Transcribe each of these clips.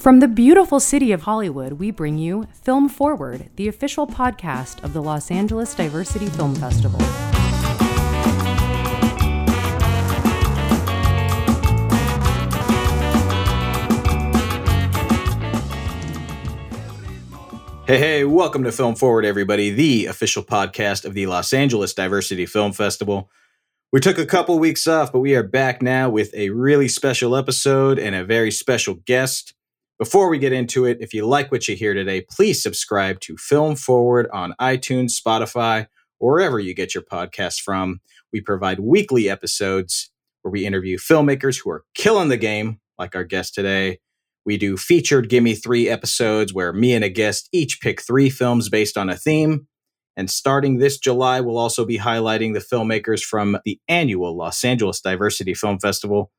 From the beautiful city of Hollywood, we bring you Film Forward, the official podcast of the Los Angeles Diversity Film Festival. Hey, hey, welcome to Film Forward, everybody, the official podcast of the Los Angeles Diversity Film Festival. We took a couple weeks off, but we are back now with a really special episode and a very special guest. Before we get into it, if you like what you hear today, please subscribe to Film Forward on iTunes, Spotify, wherever you get your podcasts from. We provide weekly episodes where we interview filmmakers who are killing the game, like our guest today. We do featured Gimme Three episodes where me and a guest each pick three films based on a theme. And starting this July, we'll also be highlighting the filmmakers from the annual Los Angeles Diversity Film Festival.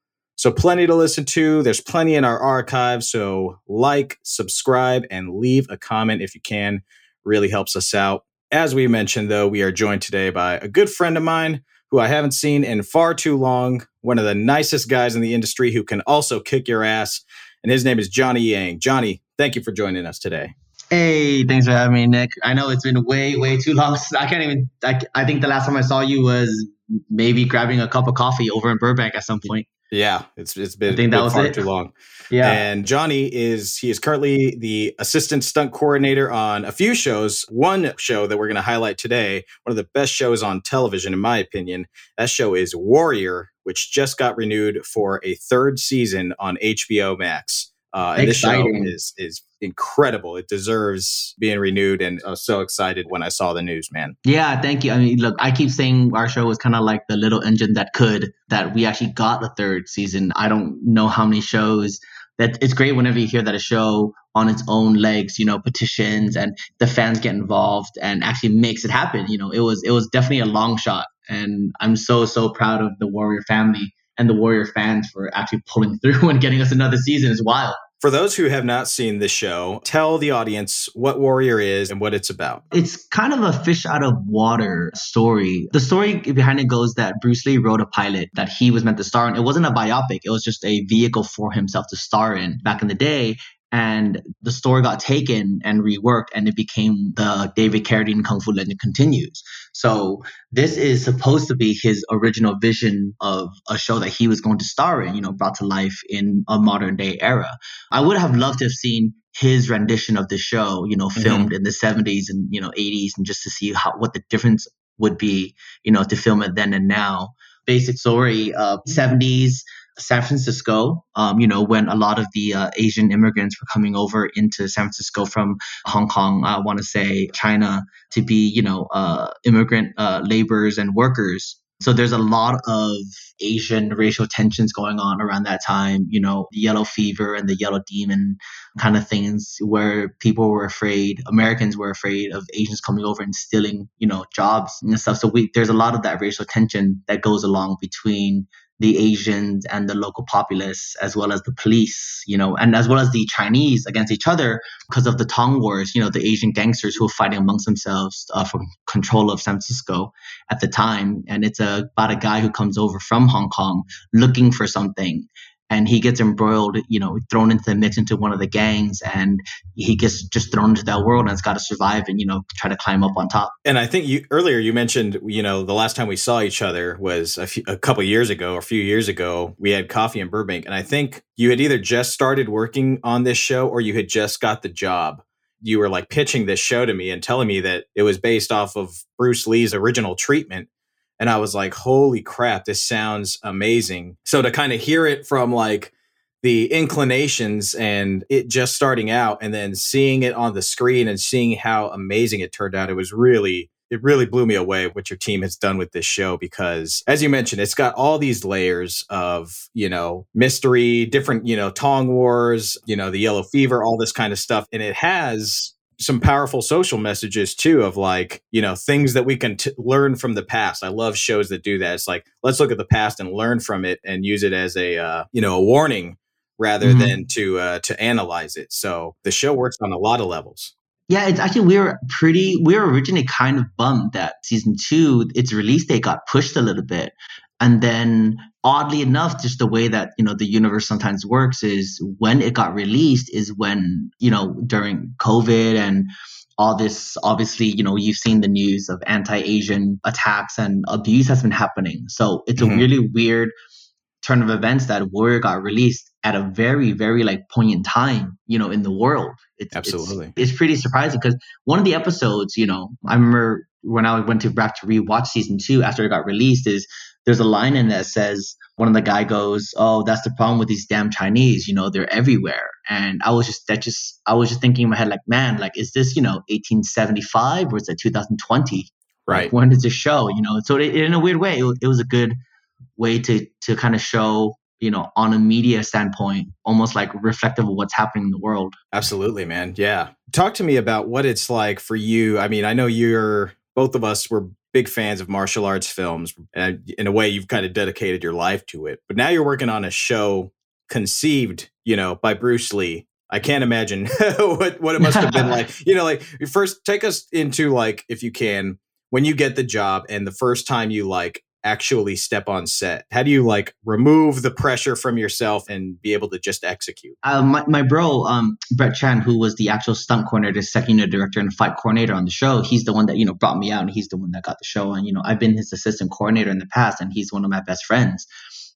So, plenty to listen to. There's plenty in our archive. So, like, subscribe, and leave a comment if you can. Really helps us out. As we mentioned, though, we are joined today by a good friend of mine who I haven't seen in far too long, one of the nicest guys in the industry who can also kick your ass. And his name is Johnny Yang. Johnny, thank you for joining us today. Hey, thanks for having me, Nick. I know it's been way, way too long. I can't even. I, I think the last time I saw you was maybe grabbing a cup of coffee over in Burbank at some point. Yeah, it's it's been, I think that was far it. too long. Yeah. And Johnny is he is currently the assistant stunt coordinator on a few shows. One show that we're going to highlight today, one of the best shows on television in my opinion. That show is Warrior, which just got renewed for a third season on HBO Max. Uh, and this show is is incredible. It deserves being renewed, and I was so excited when I saw the news, man. Yeah, thank you. I mean, look, I keep saying our show was kind of like the little engine that could, that we actually got the third season. I don't know how many shows that it's great whenever you hear that a show on its own legs, you know, petitions and the fans get involved and actually makes it happen. You know, it was it was definitely a long shot. And I'm so, so proud of the Warrior family and the Warrior fans for actually pulling through and getting us another season. It's wild. For those who have not seen this show, tell the audience what Warrior is and what it's about. It's kind of a fish out of water story. The story behind it goes that Bruce Lee wrote a pilot that he was meant to star in. It wasn't a biopic, it was just a vehicle for himself to star in back in the day. And the story got taken and reworked, and it became the David Carradine Kung Fu Legend Continues. So this is supposed to be his original vision of a show that he was going to star in, you know, brought to life in a modern day era. I would have loved to have seen his rendition of the show, you know, filmed in the 70s and, you know, 80s and just to see how what the difference would be, you know, to film it then and now. Basic story, uh, 70s, San Francisco, um, you know, when a lot of the uh, Asian immigrants were coming over into San Francisco from Hong Kong, I want to say China, to be, you know, uh, immigrant uh, laborers and workers. So there's a lot of Asian racial tensions going on around that time, you know, the yellow fever and the yellow demon kind of things where people were afraid, Americans were afraid of Asians coming over and stealing, you know, jobs and stuff. So we, there's a lot of that racial tension that goes along between the Asians and the local populace, as well as the police, you know, and as well as the Chinese against each other because of the Tong Wars, you know, the Asian gangsters who were fighting amongst themselves uh, for control of San Francisco at the time. And it's uh about a guy who comes over from Hong Kong looking for something. And he gets embroiled, you know, thrown into the mix into one of the gangs, and he gets just thrown into that world and has got to survive and, you know, try to climb up on top. And I think you earlier you mentioned, you know, the last time we saw each other was a, few, a couple years ago, or a few years ago. We had coffee in Burbank, and I think you had either just started working on this show or you had just got the job. You were like pitching this show to me and telling me that it was based off of Bruce Lee's original treatment. And I was like, holy crap, this sounds amazing. So to kind of hear it from like the inclinations and it just starting out and then seeing it on the screen and seeing how amazing it turned out, it was really it really blew me away what your team has done with this show because as you mentioned it's got all these layers of you know mystery different you know tong wars you know the yellow fever all this kind of stuff and it has some powerful social messages too of like you know things that we can t- learn from the past i love shows that do that it's like let's look at the past and learn from it and use it as a uh, you know a warning rather Mhm. than to uh, to analyze it so the show works on a lot of levels Yeah, it's actually we were pretty we were originally kind of bummed that season two its release date got pushed a little bit. And then oddly enough, just the way that, you know, the universe sometimes works is when it got released is when, you know, during COVID and all this obviously you know you've seen the news of anti-asian attacks and abuse has been happening. So it's mm-hmm. a really weird turn of events that warrior got released at a very very like poignant time you know in the world. It's, absolutely. it's, it's pretty surprising because one of the episodes you know i remember when i went to back to rewatch season two after it got released is there's a line in that says one of the guy goes oh that's the problem with these damn chinese you know they're everywhere. And i was just that just i was just thinking in my head like man like is this you know 1875 or is it 2020 right like, when does this show? You know so it, in a weird way it, it was a good way to to kind of show you know on a media standpoint almost like reflective of what's happening in the world. Absolutely man. Yeah. Talk to me about what it's like for you. I mean i know you're both of us were big fans of martial arts films and in a way you've kind of dedicated your life to it but now you're working on a show conceived you know by bruce lee I can't imagine what, what it must have been like. You know, like first take us into like, if you can, when you get the job and the first time you like actually step on set? How do you like remove the pressure from yourself and be able to just execute? Uh, my, my bro, um, Brett Chan, who was the actual stunt coordinator, second unit director, and fight coordinator on the show, he's the one that, you know, brought me out and he's the one that got the show. And, you know, I've been his assistant coordinator in the past and he's one of my best friends.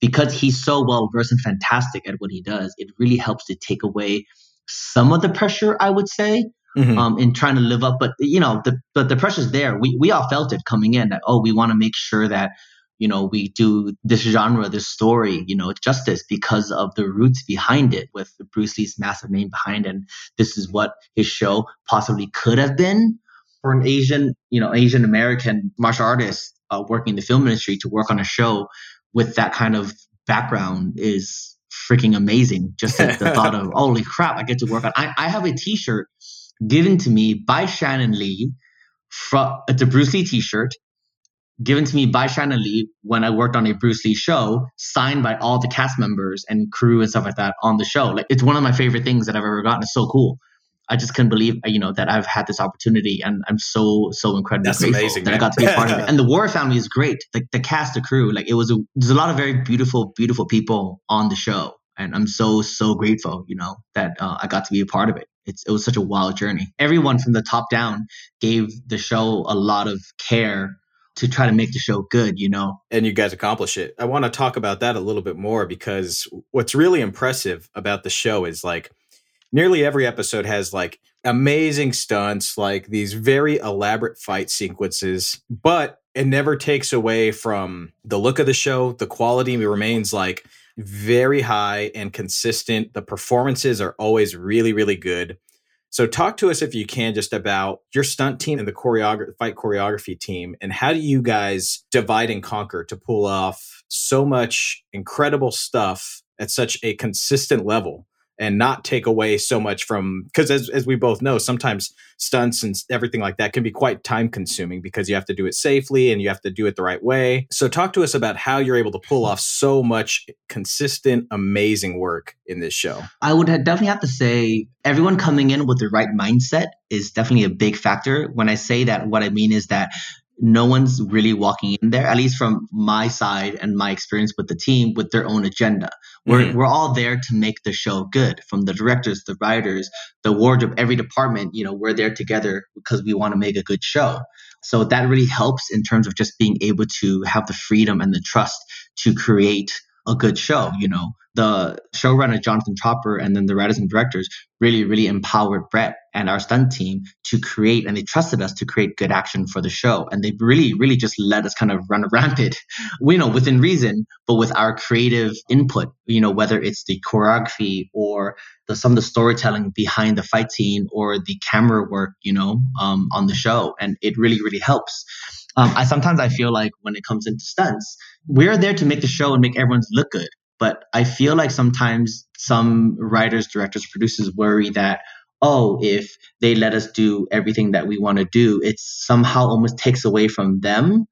Because he's so well versed and fantastic at what he does, it really helps to take away some of the pressure, I would say, mm-hmm. um, in trying to live up. But you know, the but the pressure's there. We we all felt it coming in that oh, we want to make sure that you know, we do this genre, this story, you know, justice because of the roots behind it with Bruce Lee's massive name behind it. And this is what his show possibly could have been for an Asian, you know, Asian American martial artist uh, working in the film industry to work on a show with that kind of background is freaking amazing. Just the, the thought of, holy crap, I get to work on. I, I have a T-shirt given to me by Shannon Lee. From, it's a Bruce Lee T-shirt given to me by Shannon Lee when I worked on a Bruce Lee show, signed by all the cast members and crew and stuff like that on the show. Like it's one of my favorite things that I've ever gotten. It's so cool. I just couldn't believe, you know, that I've had this opportunity, and I'm so so incredibly That's grateful amazing, that man. I got to be a part of it. And the War family is great. Like the cast, the crew, like it was a there's a lot of very beautiful, beautiful people on the show, and I'm so so grateful, you know, that uh, I got to be a part of it. It's, it was such a wild journey. Everyone from the top down gave the show a lot of care to try to make the show good, you know. And you guys accomplish it. I want to talk about that a little bit more because what's really impressive about the show is like nearly every episode has like amazing stunts, like these very elaborate fight sequences, but it never takes away from the look of the show. The quality remains like very high and consistent. The performances are always really, really good. So talk to us if you can just about your stunt team and the fight choreography team and how do you guys divide and conquer to pull off so much incredible stuff at such a consistent level and not take away so much from because as, as we both know sometimes stunts and everything like that can be quite time consuming because you have to do it safely and you have to do it the right way. So talk to us about how you're able to pull off so much consistent amazing work in this show. I would definitely have to say everyone coming in with the right mindset is definitely a big factor. When i say that what i mean is that no one's really walking in there, at least from my side and my experience with the team, with their own agenda. We're, mm-hmm. we're all there to make the show good from the directors, the writers, the wardrobe, every department. You know, we're there together because we want to make a good show. So that really helps in terms of just being able to have the freedom and the trust to create a good show. You know, the showrunner Jonathan Tropper and then the writers and directors really, really empowered Brett and our stunt team to create, and they trusted us to create good action for the show. And they really, really just let us kind of run rampant, you know, within reason, but with our creative input, you know, whether it's the choreography or the, some of the storytelling behind the fight scene or the camera work, you know, um, on the show. And it really, really helps. Um, I sometimes I feel like when it comes into stunts, we're there to make the show and make everyone look good. But I feel like sometimes some writers, directors, producers worry that, oh, if they let us do everything that we want to do, it somehow almost takes away from them.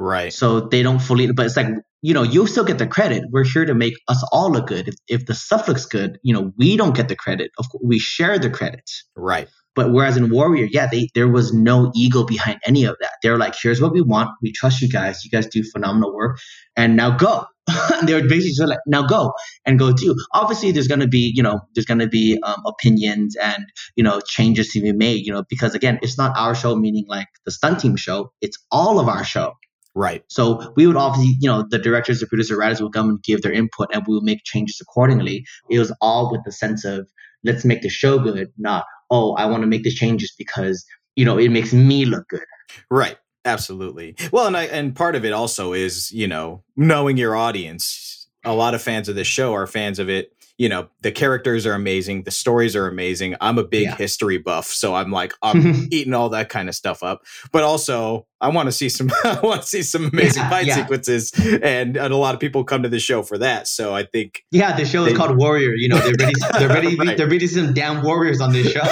Right. So they don't fully, but it's like, you know, you'll still get the credit. We're here to make us all look good. If, if the stuff looks good, you know, we don't get the credit. Of course, we share the credit. Right But whereas in Warrior, yeah, they there was no ego behind any of that. They're like, here's what we want. We trust you guys. You guys do phenomenal work. And now go. they were basically just like, now go and go do. Obviously, there's going to be, you know, there's going to be um, opinions and, you know, changes to be made, you know, because again, it's not our show, meaning like the stunt team show. It's all of our show. Right. So we would obviously, you know, the directors, the producer, writers would come and give their input and we would make changes accordingly. It was all with the sense of let's make the show good, not, oh, I want to make the changes because, you know, it makes me look good. Right. Absolutely. Well, and I and part of it also is, you know, knowing your audience. A lot of fans of this show are fans of it you know the characters are amazing the stories are amazing i'm a big yeah. history buff so i'm like i'm eating all that kind of stuff up but also i want to see some i want to see some amazing yeah, fight yeah. sequences and, and, a lot of people come to the show for that so i think yeah the show they, is called warrior you know they're ready they're ready right. they're ready some damn warriors on this show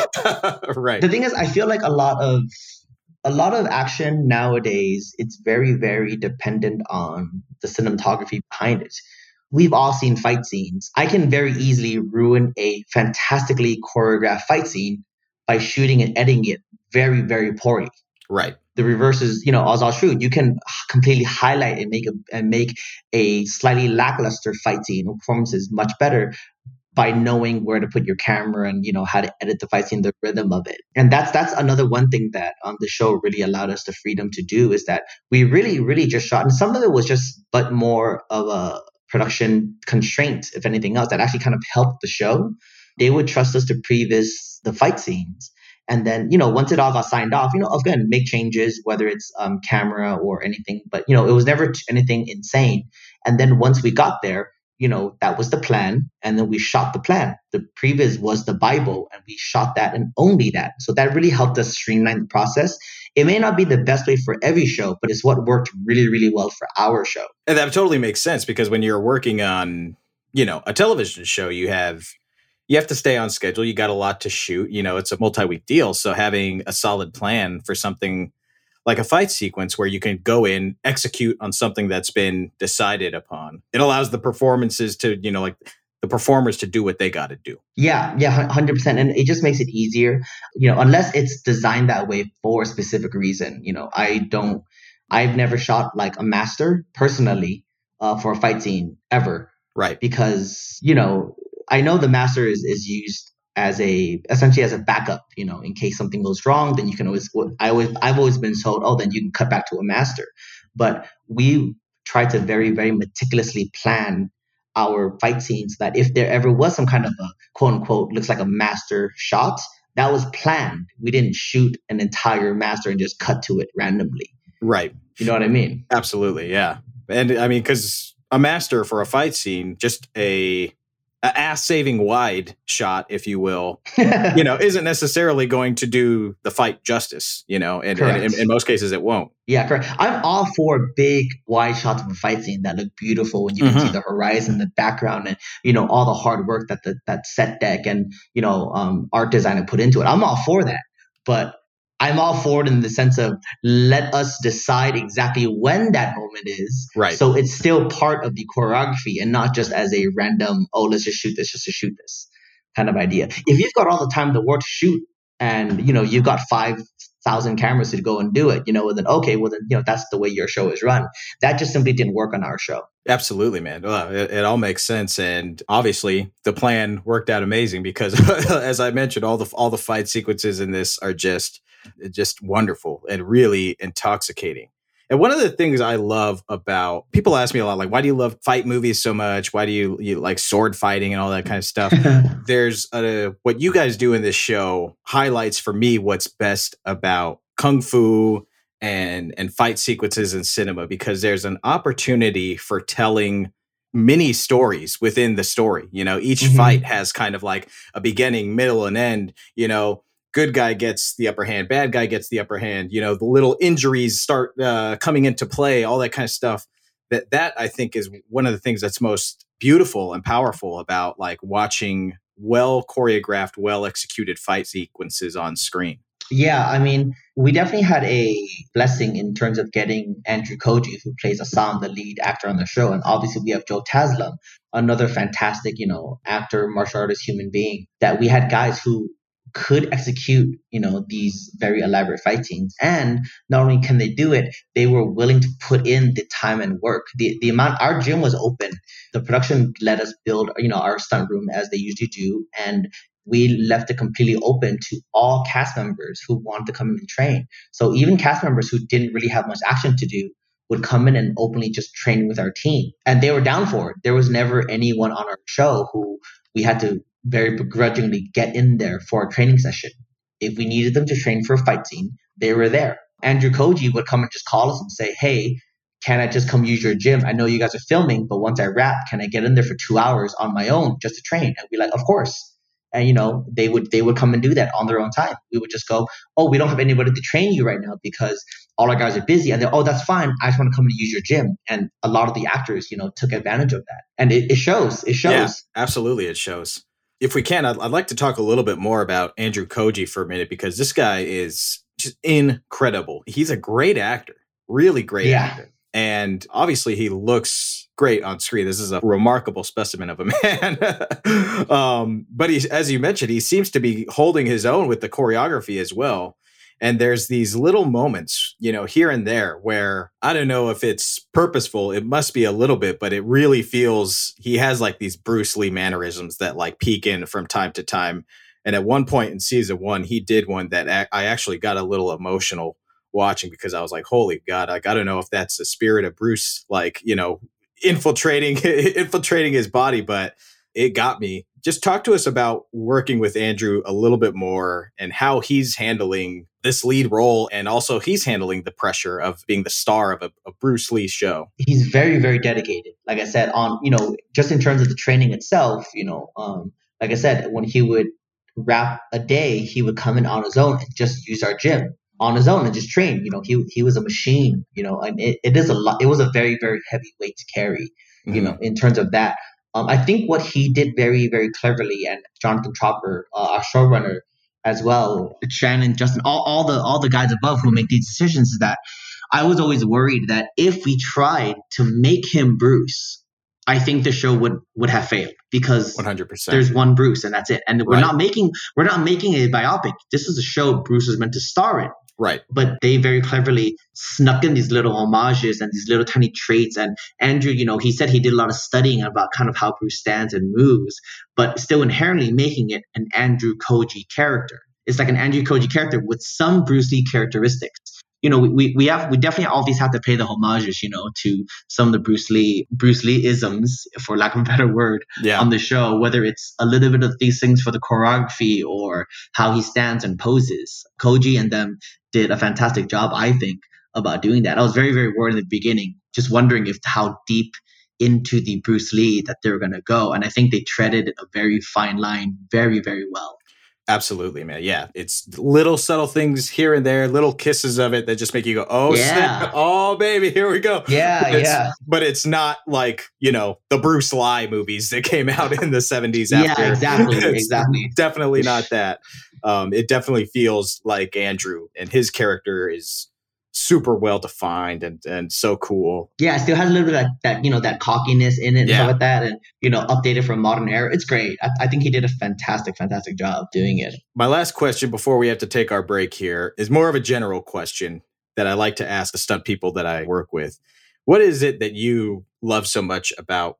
right the thing is i feel like a lot of a lot of action nowadays it's very very dependent on the cinematography behind it we've all seen fight scenes. I can very easily ruin a fantastically choreographed fight scene by shooting and editing it very, very poorly. Right. The reverse is, you know, as I'll shoot, you can completely highlight and make a and make a slightly lackluster fight scene or performances much better by knowing where to put your camera and you know how to edit the fight scene, the rhythm of it. And that's that's another one thing that um, the show really allowed us the freedom to do is that we really, really just shot, and some of it was just but more of a production constraints, if anything else, that actually kind of helped the show. They would trust us to previs the fight scenes. And then, you know, once it all got signed off, you know, again, make changes, whether it's um, camera or anything, but, you know, it was never anything insane. And then once we got there, you know, that was the plan. And then we shot the plan. The previs was the Bible, and we shot that and only that. So that really helped us streamline the process. It may not be the best way for every show, but it's what worked really, really well for our show. And that totally makes sense because when you're working on, you know, a television show, you have you have to stay on schedule. You got a lot to shoot. You know, it's a multi-week deal. So having a solid plan for something like a fight sequence where you can go in, execute on something that's been decided upon. It allows the performances to, you know, like the performers to do what they got to do. Yeah, yeah, 100%. And it just makes it easier, you know, unless it's designed that way for a specific reason. You know, I don't, I've never shot like a master personally uh, for a fight scene ever. Right. Because, you know, I know the master is, is used as a essentially as a backup you know in case something goes wrong then you can always i always i've always been told oh then you can cut back to a master. But we try to very very meticulously plan our fight scenes that if there ever was some kind of a quote unquote looks like a master shot that was planned. We didn't shoot an entire master and just cut to it randomly. Right. You know what i mean? Absolutely yeah. And i mean because a master for a fight scene just a ass saving wide shot, if you will, you know, isn't necessarily going to do the fight justice, you know, and, and in, in, most cases it won't. Yeah, correct. I'm all for big wide shots of a fight scene that look beautiful when you can mm-hmm. see the horizon, the background, and you know all the hard work that the that set deck and you know um, art designer put into it. I'm all for that, but I'm all for it in the sense of let us decide exactly when that moment is. Right. So it's still part of the choreography and not just as a random, oh, let's just shoot this just to shoot this kind of idea. If you've got all the time in the world to shoot and you know you've got five thousand cameras to go and do it, you know, then okay, well then you know that's the way your show is run. That just simply didn't work on our show. Absolutely, man. Well, it, it, all makes sense, and obviously the plan worked out amazing because, as I mentioned, all the all the fight sequences in this are just just wonderful and really intoxicating. And one of the things I love about people ask me a lot, like, why do you love fight movies so much? Why do you, you like sword fighting and all that kind of stuff? There's a, what you guys do in this show highlights for me what's best about kung fu and and fight sequences in cinema because there's an opportunity for telling many stories within the story. You know, each mm-hmm. fight has kind of like a beginning, middle, and end. You know, good guy gets the upper hand, bad guy gets the upper hand. You know, the little injuries start uh, coming into play, all that kind of stuff. That that I think is one of the things that's most beautiful and powerful about like watching well choreographed, well executed fight sequences on screen. Yeah, I mean, we definitely had a blessing in terms of getting Andrew Koji, who plays Assam, the lead actor on the show, and obviously we have Joe Taslim, another fantastic, you know, actor, martial artist, human being. That we had guys who could execute, you know, these very elaborate fight scenes. And not only can they do it, they were willing to put in the time and work. The the amount our gym was open. The production let us build, you know, our stunt room as they usually do. And we left it completely open to all cast members who wanted to come and train. So even cast members who didn't really have much action to do would come in and openly just train with our team. And they were down for it. There was never anyone on our show who we had to very begrudgingly get in there for a training session. If we needed them to train for a fight scene, they were there. Andrew Koji would come and just call us and say, Hey, can I just come use your gym? I know you guys are filming, but once I wrap, can I get in there for two hours on my own just to train? And we're like, Of course and you know they would they would come and do that on their own time we would just go oh we don't have anybody to train you right now because all our guys are busy and they're oh that's fine i just want to come and use your gym and a lot of the actors you know took advantage of that and it, it shows it shows yeah, absolutely it shows if we can I'd, I'd like to talk a little bit more about andrew koji for a minute because this guy is just incredible he's a great actor really great yeah. actor and obviously he looks great on screen. This is a remarkable specimen of a man. um, but he, as you mentioned, he seems to be holding his own with the choreography as well. And there's these little moments, you know, here and there where I don't know if it's purposeful. It must be a little bit, but it really feels he has like these Bruce Lee mannerisms that like peek in from time to time. And at one point in season one, he did one that I actually got a little emotional watching because I was like, holy God, like, I gotta know if that's the spirit of Bruce, like, you know, infiltrating infiltrating his body, but it got me. Just talk to us about working with Andrew a little bit more and how he's handling this lead role and also he's handling the pressure of being the star of a, a Bruce Lee show. He's very, very dedicated. Like I said, on, you know, just in terms of the training itself, you know, um, like I said, when he would wrap a day, he would come in on his own and just use our gym on his own and just train. You know, he he was a machine. You know, and it, it is a lot. It was a very very heavy weight to carry. You mm-hmm. know, in terms of that. Um, I think what he did very very cleverly, and Jonathan Tropper, uh, our showrunner, as well, Shannon, Justin, all, all the all the guys above who make these decisions, is that I was always worried that if we tried to make him Bruce, I think the show would would have failed because 100%. there's one Bruce and that's it. And we're right. not making we're not making a biopic. This is a show Bruce is meant to star in. Right. But they very cleverly snuck in these little homages and these little tiny traits. And Andrew, you know, he said he did a lot of studying about kind of how Bruce stands and moves, but still inherently making it an Andrew Koji character. It's like an Andrew Koji character with some Bruce Lee characteristics you know, we, we have we definitely always have to pay the homages, you know, to some of the Bruce Lee Bruce Lee isms, for lack of a better word, yeah. on the show. Whether it's a little bit of these things for the choreography or how he stands and poses. Koji and them did a fantastic job, I think, about doing that. I was very very worried in the beginning, just wondering if how deep into the Bruce Lee that they were going to go, and I think they treaded a very fine line, very very well. Absolutely, man. Yeah, it's little subtle things here and there, little kisses of it that just make you go, "Oh, yeah. snap. oh, baby, here we go." Yeah, yeah. But it's not like you know the Bruce Lee movies that came out in the seventies. yeah, exactly, exactly. Definitely not that. Um, it definitely feels like Andrew and his character is super well defined and and so cool. Yeah, it still has a little bit of that, that you know that cockiness in it and yeah. stuff like that, and you know updated from modern era. It's great. I, I, think he did a fantastic, fantastic job doing it. My last question before we have to take our break here is more of a general question that I like to ask the stunt people that I work with. What is it that you love so much about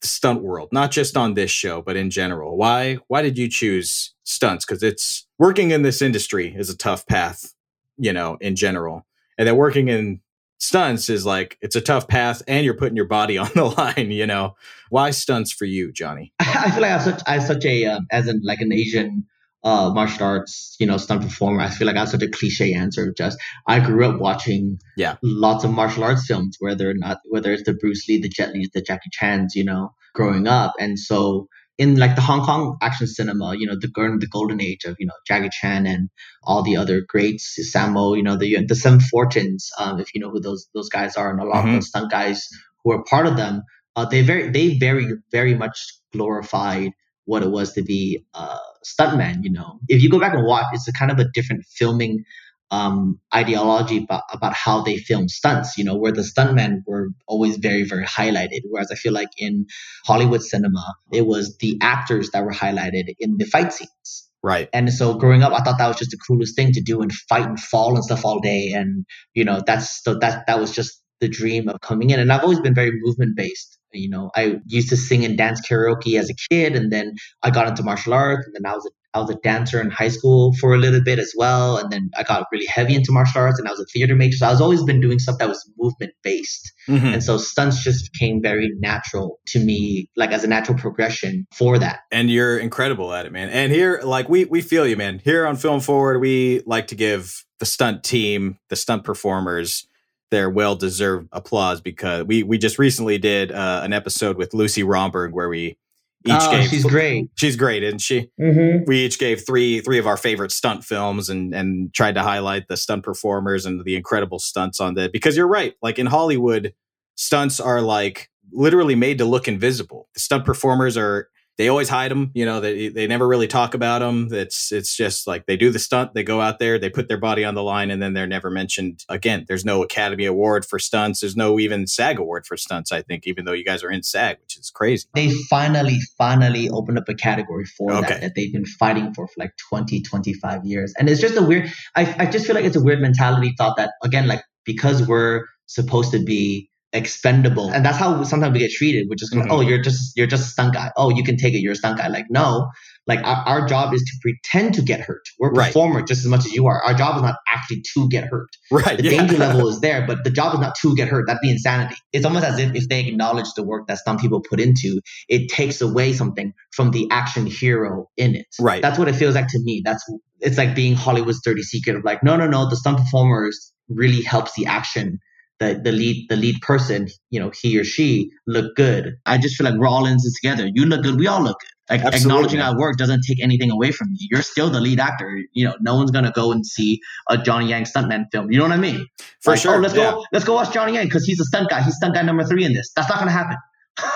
the stunt world, not just on this show, but in general? Why why did you choose stunts? Because it's working in this industry is a tough path, you know, in general and then working in stunts is like it's a tough path and you're putting your body on the line you know why stunts for you johnny i feel like i'm such, I'm such a um, as in like an asian uh, martial arts, you know, stunt performer. I feel like i that's such a cliche answer. Just I grew up watching yeah lots of martial arts films, whether or not whether it's the Bruce Lee, the Jet Li, the Jackie Chan's, you know, growing up, and so in like the Hong Kong action cinema, you know, the the golden age of you know Jackie Chan and all the other greats, Sammo, you know, the the Seven Fortunes, um, if you know who those those guys are, and a lot mm-hmm. of those stunt guys who are part of them, uh, they very they very very much glorified what it was to be a stuntman. You know, if you go back and watch, it's a kind of a different filming um, ideology about, about how they film stunts, you know, where the stuntmen were always very, very highlighted. Whereas I feel like in Hollywood cinema, it was the actors that were highlighted in the fight scenes. Right. And so growing up, I thought that was just the coolest thing to do and fight and fall and stuff all day. And you know, that's so that that was just the dream of coming in. And I've always been very movement based. You know, I used to sing and dance karaoke as a kid, and then I got into martial arts, and then I was a I was a dancer in high school for a little bit as well, and then I got really heavy into martial arts, and I was a theater major. So I was always been doing stuff that was movement based, mm-hmm. and so stunts just became very natural to me, like as a natural progression for that. And you're incredible at it, man. And here, like we we feel you, man. Here on Film Forward, we like to give the stunt team, the stunt performers, their well deserved applause because we we just recently did uh, an episode with Lucy Romberg where we each oh, gave she's great. She's great, isn't she? Mm-hmm. We each gave three three of our favorite stunt films and and tried to highlight the stunt performers and the incredible stunts on that. Because you're right, like in Hollywood, stunts are like literally made to look invisible. The stunt performers are they always hide them. You know, they they never really talk about them. It's it's just like they do the stunt, they go out there, they put their body on the line, and then they're never mentioned again. There's no Academy Award for stunts. There's no even SAG Award for stunts. I think, even though you guys are in SAG, which is crazy. They finally finally opened up a category for okay. that that they've been fighting for for like 20, 25 years, and it's just a weird. I I just feel like it's a weird mentality thought that again, like because we're supposed to be expendable. And that's how sometimes we get treated which is mm-hmm. oh you're just you're just a stunt guy. Oh you can take it you're a stunt guy. Like no. Like our, our job is to pretend to get hurt. We're right. performer just as much as you are. Our job is not actually to get hurt. Right the yeah. danger level is there but the job is not to get hurt. That'd be insanity. It's almost as if if they acknowledge the work that some people put into it takes away something from the action hero in it. Right. That's what it feels like to me. That's it's like being hollywood's dirty secret of like no no no the stunt performers really helps the action the, the lead the lead person, you know, he or she look good. I just feel like we're all in this together. You look good, we all look good. Like Absolutely. acknowledging our work doesn't take anything away from you. You're still the lead actor. You know, no one's gonna go and see a Johnny Yang stuntman film. You know what I mean? For like, oh, sure. Oh, let's yeah. go. Let's go watch Johnny Yang because he's a stunt guy. He's stunt guy number three in this. That's not gonna happen.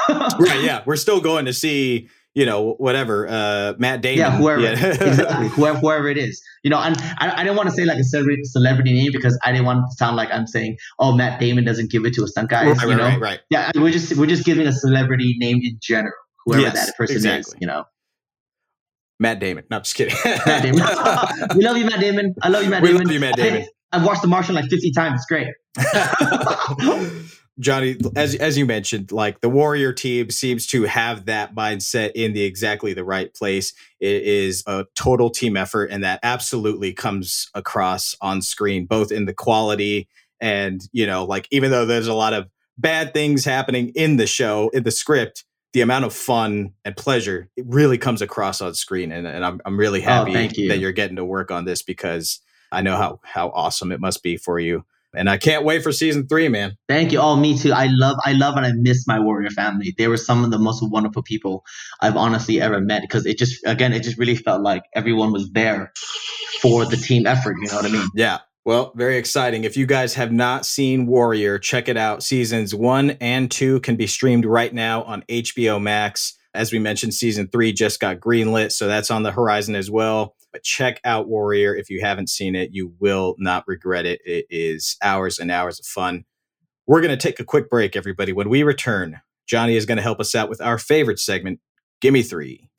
right. Yeah. We're still going to see you know, whatever, uh, Matt Damon. Yeah, whoever, yeah. exactly, whoever, whoever it is. You know, and I, I didn't want to say like a celebrity, celebrity name because I didn't want to sound like I'm saying, oh, Matt Damon doesn't give it to a stunt guy. Right, you know, right, right. Yeah, we're just we're just giving a celebrity name in general, whoever yes, that person exactly. is. You know. Matt Damon. No, I'm just kidding. Matt Damon. we love you, Matt Damon. I love you, Matt we Damon. Love you, Matt Damon. I've watched The Martian like 50 times. It's great. Johnny, as as you mentioned, like the Warrior team seems to have that mindset in the exactly the right place. It is a total team effort, and that absolutely comes across on screen, both in the quality and you know, like even though there's a lot of bad things happening in the show, in the script, the amount of fun and pleasure it really comes across on screen, and, and I'm I'm really oh, happy oh, you. that you're getting to work on this because I know how how awesome it must be for you and I can't wait for season three, man. Thank you. Oh, me too. I love, I love, and I miss my warrior family. They were some of the most wonderful people I've honestly ever met because it just, again, it just really felt like everyone was there for the team effort. You know what I mean? Yeah. Well, very exciting. If you guys have not seen Warrior, check it out. Seasons one and two can be streamed right now on HBO Max. As we mentioned, season three just got greenlit, so that's on the horizon as well. But check out Warrior if you haven't seen it. You will not regret it. It is hours and hours of fun. We're going to take a quick break, everybody. When we return, Johnny is going to help us out with our favorite segment, Gimme Three.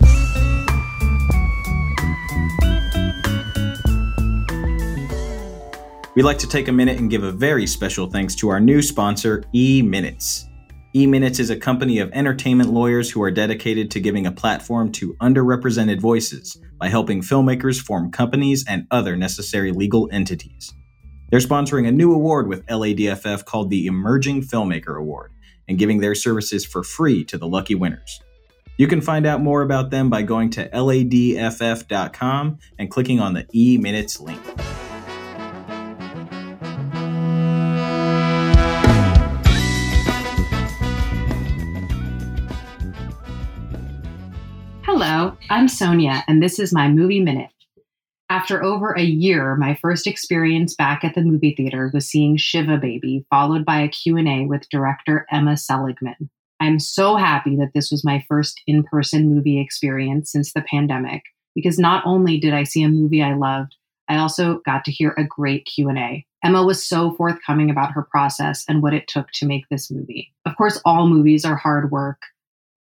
We'd like to take a minute and give a very special thanks to our new sponsor, E Minutes. E Minutes is a company of entertainment lawyers who are dedicated to giving a platform to underrepresented voices by helping filmmakers form companies and other necessary legal entities. They're sponsoring a new award with LADFF called the Emerging Filmmaker Award and giving their services for free to the lucky winners. You can find out more about them by going to ladff.com and clicking on the E Minutes link. I'm Sonia, and this is my movie minute. After over a year, my first experience back at the movie theater was seeing Shiva Baby, followed by a Q&A with director Emma Seligman. I'm so happy that this was my first in-person movie experience since the pandemic because not only did I see a movie I loved, I also got to hear a great Q&A. Emma was so forthcoming about her process and what it took to make this movie. Of course, all movies are hard work,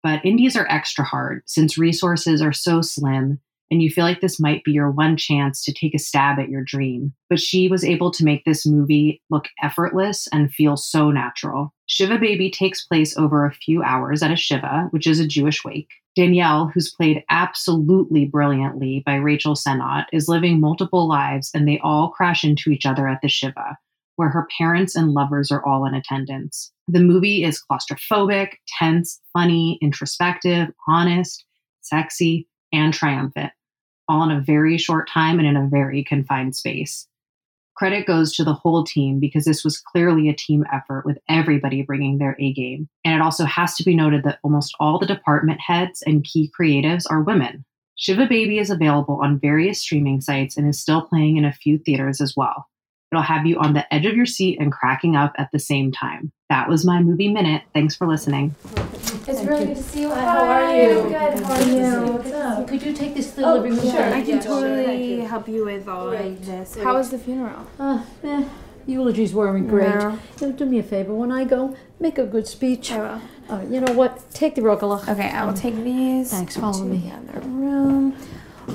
but indies are extra hard since resources are so slim and you feel like this might be your one chance to take a stab at your dream. But she was able to make this movie look effortless and feel so natural. Shiva Baby takes place over a few hours at a Shiva, which is a Jewish wake. Danielle, who's played absolutely brilliantly by Rachel Sennott, is living multiple lives and they all crash into each other at the Shiva, where her parents and lovers are all in attendance. The movie is claustrophobic, tense, funny, introspective, honest, sexy, and triumphant all in a very short time and in a very confined space. Credit goes to the whole team because this was clearly a team effort with everybody bringing their A game. And it also has to be noted that almost all the department heads and key creatives are women. Shiva Baby is available on various streaming sites and is still playing in a few theaters as well. It'll have you on the edge of your seat and cracking up at the same time. That was my movie minute. Thanks for listening. It's really good to see you. Hi, how are you? Good. How are Good to you? see you. What's up? Could you take this to the Oh, living room? sure. I I can can totally totally help you with all Great. this. How was the funeral? Uh, eh, eulogies weren't great. No. You know, do me a favor. When I go, make a good speech. I will. Uh, you know what? Take the rugelach. Okay, I will take these. Thanks, follow to me. The other room.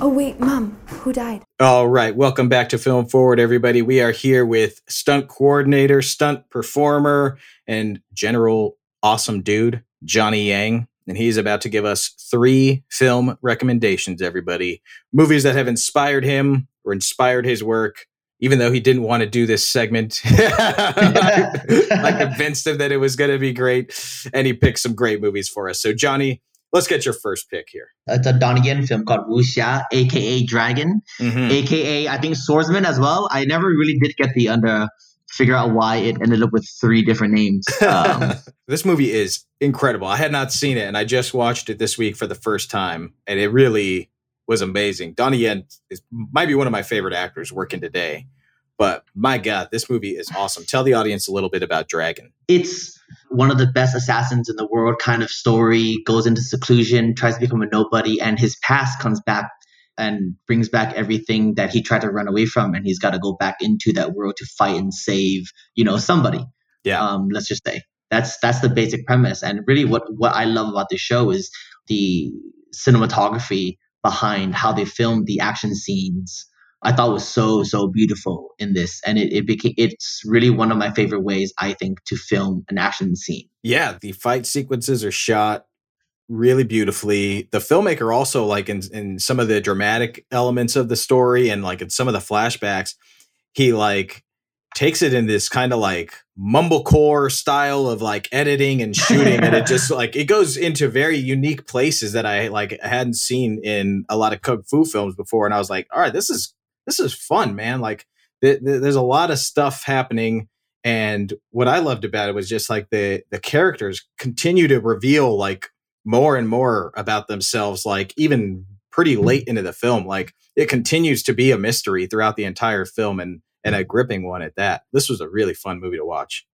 Oh wait, mom. Who died? All right, welcome back to Film Forward, everybody. We are here with stunt coordinator, stunt performer, and general awesome dude, Johnny Yang. And he's about to give us three film recommendations, everybody. Movies that have inspired him or inspired his work, even though he didn't want to do this segment. I convinced him that it was going to be great. And he picked some great movies for us. So, Johnny, let's get your first pick here. It's a Donnie Yen film called Wuxia, aka Dragon, Mhm. aka I think Swordsman as well. I never really did get the under figure out why it ended up with three different names. Um, this movie is incredible. I had not seen it, and I just watched it this week for the first time, and it really was amazing. Donnie Yen is might be one of my favorite actors working today, but my God, this movie is awesome. Tell the audience a little bit about Dragon. it's one of the best assassins in the world kind of story goes into seclusion tries to become a nobody and his past comes back and brings back everything that he tried to run away from and he's got to go back into that world to fight and save you know somebody Yeah. um let's just say that's that's the basic premise and really what what i love about this show is the cinematography behind how they filmed the action scenes I thought was so so beautiful in this, and it, it became it's really one of my favorite ways I think to film an action scene. Yeah, the fight sequences are shot really beautifully. The filmmaker also like in in some of the dramatic elements of the story and like in some of the flashbacks, he like takes it in this kind of like mumblecore style of like editing and shooting and it just like it goes into very unique places that I like hadn't seen in a lot of kung fu films before and I was like, "All right, this is this is fun, man." Like th- th- there's a lot of stuff happening and what I loved about it was just like the the characters continue to reveal like more and more about themselves like even pretty late into the film like it continues to be a mystery throughout the entire film and and a gripping one at that this was a really fun movie to watch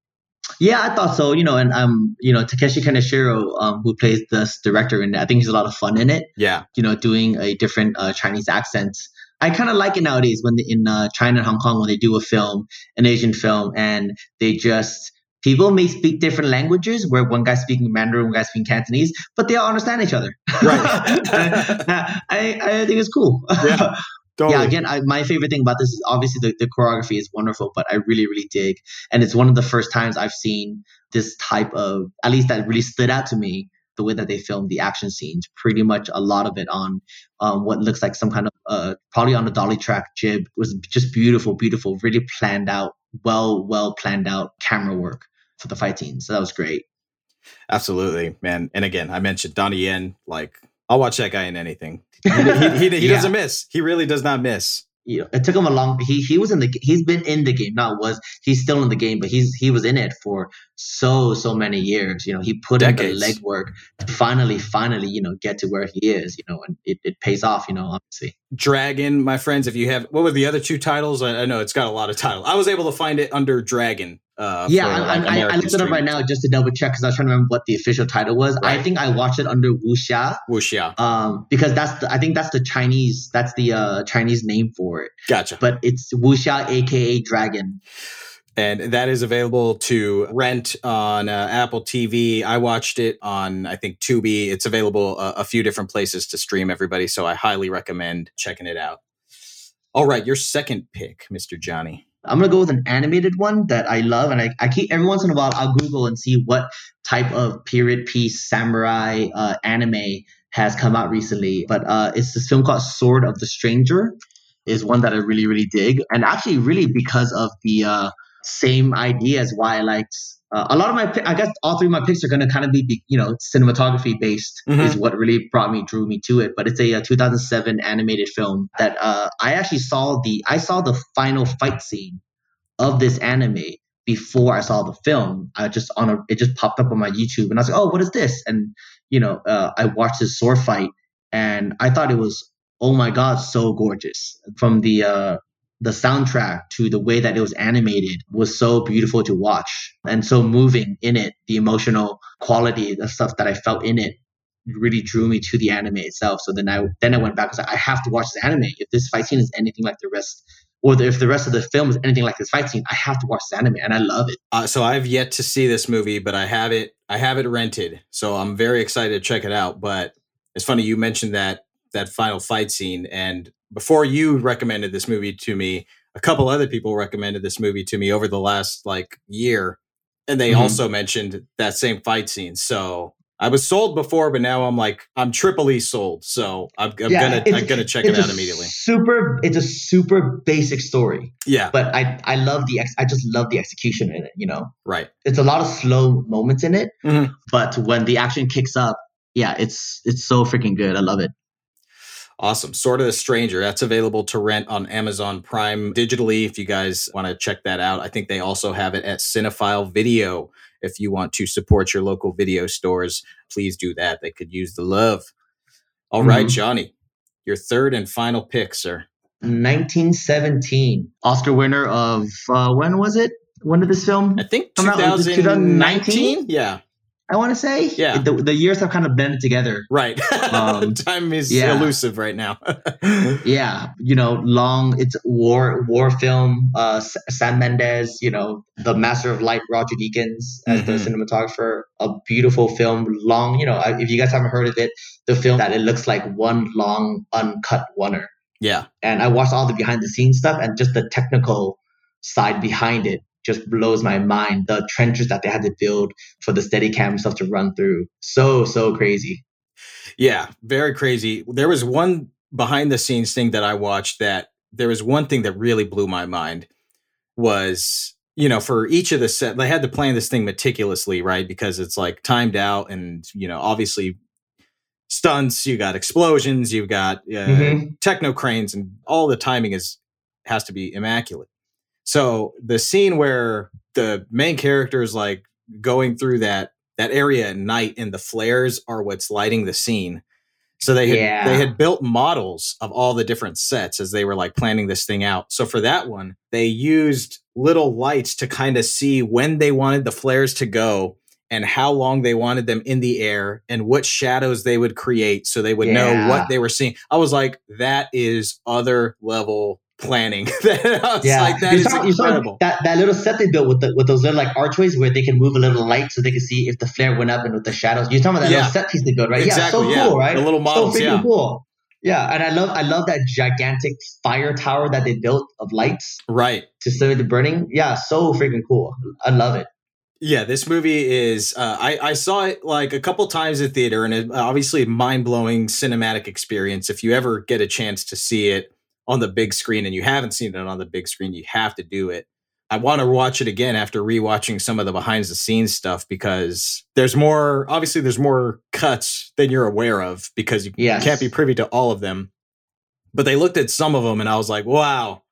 Yeah, I thought so. You know, and um, you know, Takeshi Kaneshiro, um, who plays this director, and I think he's a lot of fun in it. yeah You know, doing a different uh, Chinese accent. I kind of like it nowadays when they, in uh, China and Hong Kong when they do a film, an Asian film, and they just people may speak different languages where one guy's speaking Mandarin, one guy's speaking Cantonese, but they all understand each other. Right. I, I think it's cool. Yeah. yeah again I, my favorite thing about this is obviously the, the choreography is wonderful but i really really dig and it's one of the first times i've seen this type of at least that really stood out to me the way that they filmed the action scenes pretty much a lot of it on um, what looks like some kind of uh, probably on a dolly track jib. It was just beautiful beautiful really planned out well well planned out camera work for the fight scenes so that was great. Absolutely man. And again i mentioned donnie yen like i'll watch that guy in anything. He, he, he, he Yeah. doesn't miss. He really does not miss you know, it took him a long. He he was in the. He's been in the game. Not was. He's still in the game, but he's he was in it for so so many years. You know, he put Decades. in the legwork to finally finally you know get to where he is. You know, and it, it pays off. You know, obviously. Dragon, my friends. If you have, what were the other two titles? I, I know it's got a lot of titles. I was able to find it under Dragon. Uh, yeah, for, I, like, I, I, I looked it up right now just to double check because I was trying to remember what the official title was. I think I watched it under Wuxia. Wuxia. Um, because that's the I think that's the Chinese that's the uh Chinese name for it, Gotcha. but it's Wuxia, aka Dragon. and that is available to rent on uh, Apple TV. I watched it on, I think, Tubi. It's available uh, a few different places to stream everybody, so I highly recommend checking it out. All right, your second pick, Mr. Johnny. I'm gonna go with an animated one that I love, and I, I keep every once in a while I'll Google and see what type of period piece samurai uh, anime has come out recently. But uh, it's this film called Sword of the Stranger, is one that I really really dig, and actually really because of the uh, same idea as why I liked. Uh, a lot of my, I guess, all three of my picks are going to kind of be, you know, cinematography based. Mhm. Is what really brought me, drew me to it. But it's a, uh 2007 animated film that uh, I actually saw the, I saw the final fight scene of this anime before I saw the film. I just on a, it just popped up on my YouTube, and I was like, oh, what is this? And you know, uh, I watched this sword fight, and I thought it was, oh my god, so gorgeous. From the uh, the soundtrack to the way that it was animated was so beautiful to watch and so moving in it. The emotional quality, the stuff that I felt in it really drew me to the anime itself. So then I then I went back and like, I have to watch this anime. If this fight scene is anything like the rest, or if the rest of the film is anything like this fight scene, I have to watch this anime, and I love it. Uh, so I've yet to see this movie, but I have it. I have it rented, so I'm very excited to check it out. But it's funny you mentioned that that final fight scene, and before you recommended this movie to me, a couple other people recommended this movie to me over the last like year, and they Mhm. also mentioned that same fight scene. So I was sold before, but now I'm like I'm triply sold. So I'm, I'm Yeah, gonna I'm gonna check it out immediately. Super, it's a super basic story, Yeah, but I I love the ex- I just love the execution in it. You know, right. it's a lot of slow moments in it, Mhm. but when the action kicks up, yeah, it's it's so freaking good. I love it. Awesome. Sword of the Stranger. That's available to rent on Amazon Prime digitally if you guys want to check that out. I think they also have it at Cinephile Video. If you want to support your local video stores, please do that. They could use the love. All right, Mhm. Johnny, your third and final pick, sir. 1917 Oscar winner of uh, when was it? When did this film? I think Come out, was it 2019. 2019? Yeah, I want to say. Yeah. The, the years have kind of blended together. right. Um, Time is yeah. elusive right now. Yeah, you know, long. It's war war film. Uh, Sam Mendes, you know, the master of light, Roger Deakins as the Mhm. cinematographer. A beautiful film. Long. You know, if you guys haven't heard of it, the film that it looks like one long uncut oner. yeah. and I watched all the behind the scenes stuff and just the technical side behind it just blows my mind. The trenches that they had to build for the Steadicam stuff to run through. So, so crazy. Yeah, very crazy. There was one behind the scenes thing that I watched that there was one thing that really blew my mind was, you know, for each of the set, they had to plan this thing meticulously, right? Because it's like timed out and, you know, obviously stunts, you got explosions, you've got uh, Mhm. techno cranes and all the timing is has to be immaculate. So the scene where the main character is like going through that that area at night and the flares are what's lighting the scene. So they had Yeah. they had built models of all the different sets as they were like planning this thing out. So for that one, they used little lights to kind of see when they wanted the flares to go and how long they wanted them in the air and what shadows they would create so they would know what they were seeing. I was like, that is other level planning. I Yeah, like, that you saw, you saw that that little set they built with the, with those little like archways where they can move a little light so they can see if the flare went up and with the shadows. You're talking about that Yeah. little set piece they built, right? Exactly, yeah, so yeah. cool, right? The little models, so freaking yeah. cool. Yeah, and I love I love that gigantic fire tower that they built of lights Right. to simulate the burning. Yeah, so freaking cool. I love it. Yeah, this movie is. Uh, I I saw it like a couple times at theater, and it, obviously a mind blowing cinematic experience. If you ever get a chance to see it on the big screen, and you haven't seen it on the big screen, you have to do it. I want to watch it again after rewatching some of the behind the scenes stuff because there's more. Obviously, there's more cuts than you're aware of because you Yes. can't be privy to all of them. But they looked at some of them, and I was like, "Wow,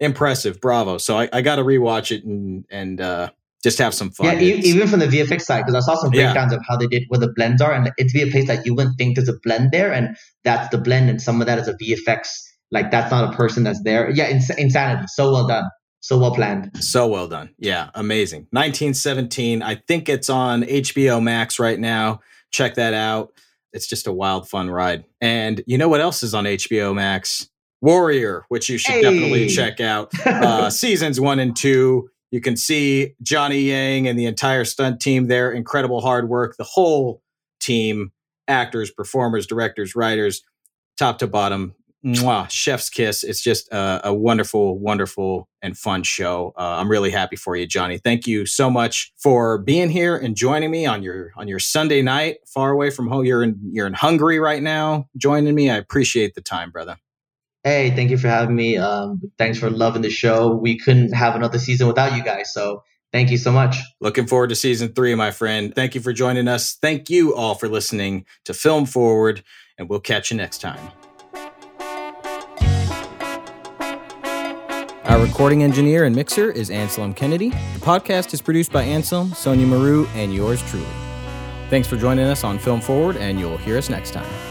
impressive, bravo!" So I, I got to rewatch it and and uh, just have some fun. Yeah, It's- even from the VFX side, because I saw some Yeah. breakdowns of how they did where the blends are, and it's place that you wouldn't think there's a blend there, and that's the blend, and some of that is a VFX. Like that's not a person that's there. Yeah, ins- insanity. So well done. So well planned. So well done. Yeah, amazing. 1917. I think it's on HBO Max right now. Check that out. It's just a wild, fun ride. And you know what else is on HBO Max? Warrior, which you should definitely check out. Uh, seasons one and two. You can see Johnny Yang and the entire stunt team there. Incredible hard work. The whole team, actors, performers, directors, writers, top to bottom. Mwah, chef's kiss. It's just a, a wonderful, wonderful, and fun show. Uh, I'm really happy for you, Johnny. Thank you so much for being here and joining me on your on your Sunday night, far away from home. You're in you're in Hungary right now, joining me. I appreciate the time, brother. Hey, thank you for having me. Um, thanks for loving the show. We couldn't have another season without you guys, so thank you so much. Looking forward to season three, my friend. Thank you for joining us. Thank you all for listening to Film Forward, and we'll catch you next time. Our recording engineer and mixer is Anselm Kennedy. The podcast is produced by Anselm, Sonia Maru, and yours truly. Thanks for joining us on Film Forward, and you'll hear us next time.